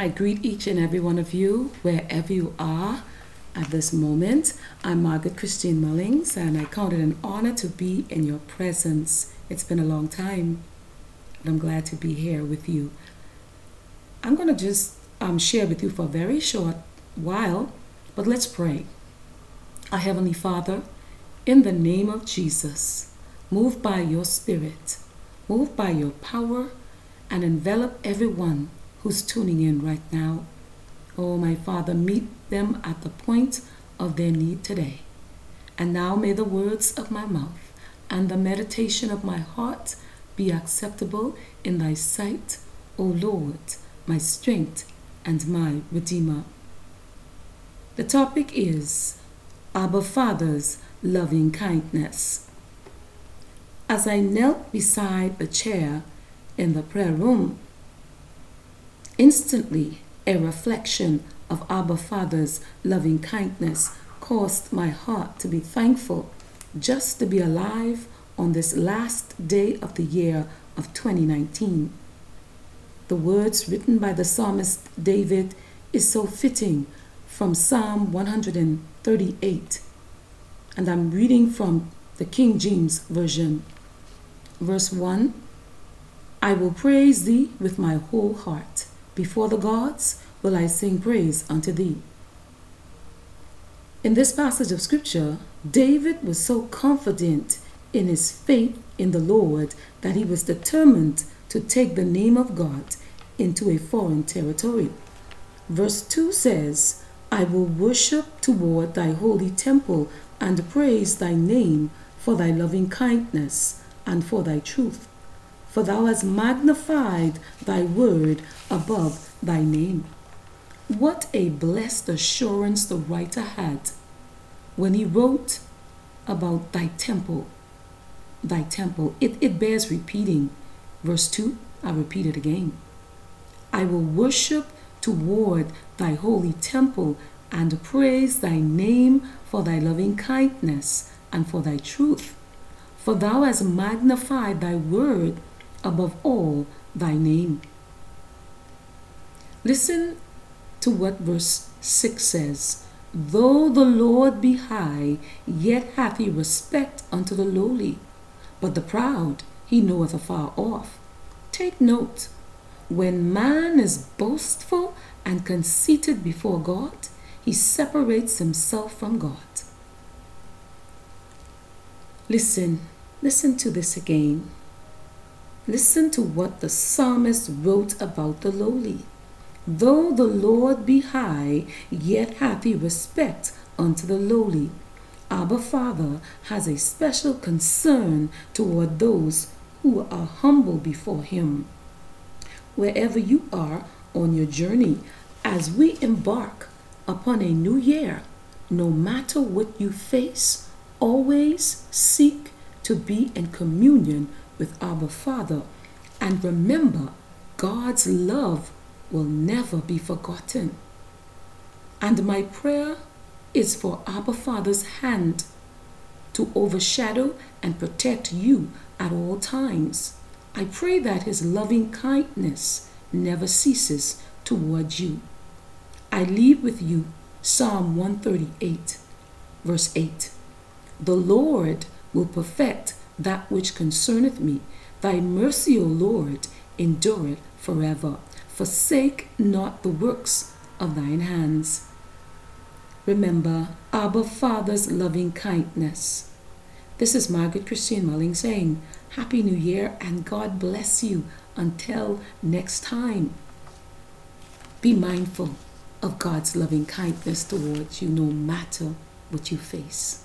I greet each and every one of you wherever you are at this moment. I'm Margaret Christine Mullings, and I count it an honor to be in your presence. It's been a long time, and I'm glad to be here with you. I'm going to just um, share with you for a very short while, but let's pray. Our Heavenly Father, in the name of Jesus, move by your Spirit, move by your power, and envelop everyone who's tuning in right now. Oh, my Father, meet them at the point of their need today. And now may the words of my mouth and the meditation of my heart be acceptable in thy sight, O Lord, my strength and my Redeemer. The topic is Abba Father's loving kindness. As I knelt beside the chair in the prayer room, instantly a reflection of Abba Father's loving kindness caused my heart to be thankful just to be alive on this last day of the year of 2019. The words written by the psalmist David is so fitting from Psalm 138. And I'm reading from the King James Version. Verse 1 I will praise thee with my whole heart. Before the gods will I sing praise unto thee. In this passage of scripture, David was so confident in his faith in the Lord that he was determined to take the name of God into a foreign territory. Verse 2 says, I will worship toward thy holy temple and praise thy name for thy loving kindness and for thy truth. For thou hast magnified thy word above thy name. What a blessed assurance the writer had when he wrote about thy temple. Thy temple. It, it bears repeating. Verse 2, I repeat it again. I will worship toward thy holy temple and praise thy name for thy loving kindness and for thy truth. For thou hast magnified thy word above all thy name. Listen to what verse 6 says Though the Lord be high, yet hath he respect unto the lowly, but the proud he knoweth afar off. Take note when man is boastful and conceited before God, he separates himself from God. Listen, listen to this again. Listen to what the psalmist wrote about the lowly. Though the Lord be high, yet hath he respect unto the lowly. Abba Father has a special concern toward those who are humble before him. Wherever you are on your journey, as we embark upon a new year, no matter what you face, always seek to be in communion with Abba Father. And remember, God's love will never be forgotten. And my prayer is for Abba Father's hand to overshadow and protect you at all times. I pray that his loving kindness never ceases towards you. I leave with you Psalm 138, verse 8. The Lord will perfect that which concerneth me. Thy mercy, O Lord, endureth forever. Forsake not the works of thine hands. Remember Abba Father's loving kindness. This is Margaret Christine Mulling saying, Happy New Year and God bless you until next time. Be mindful of God's loving kindness towards you no matter what you face.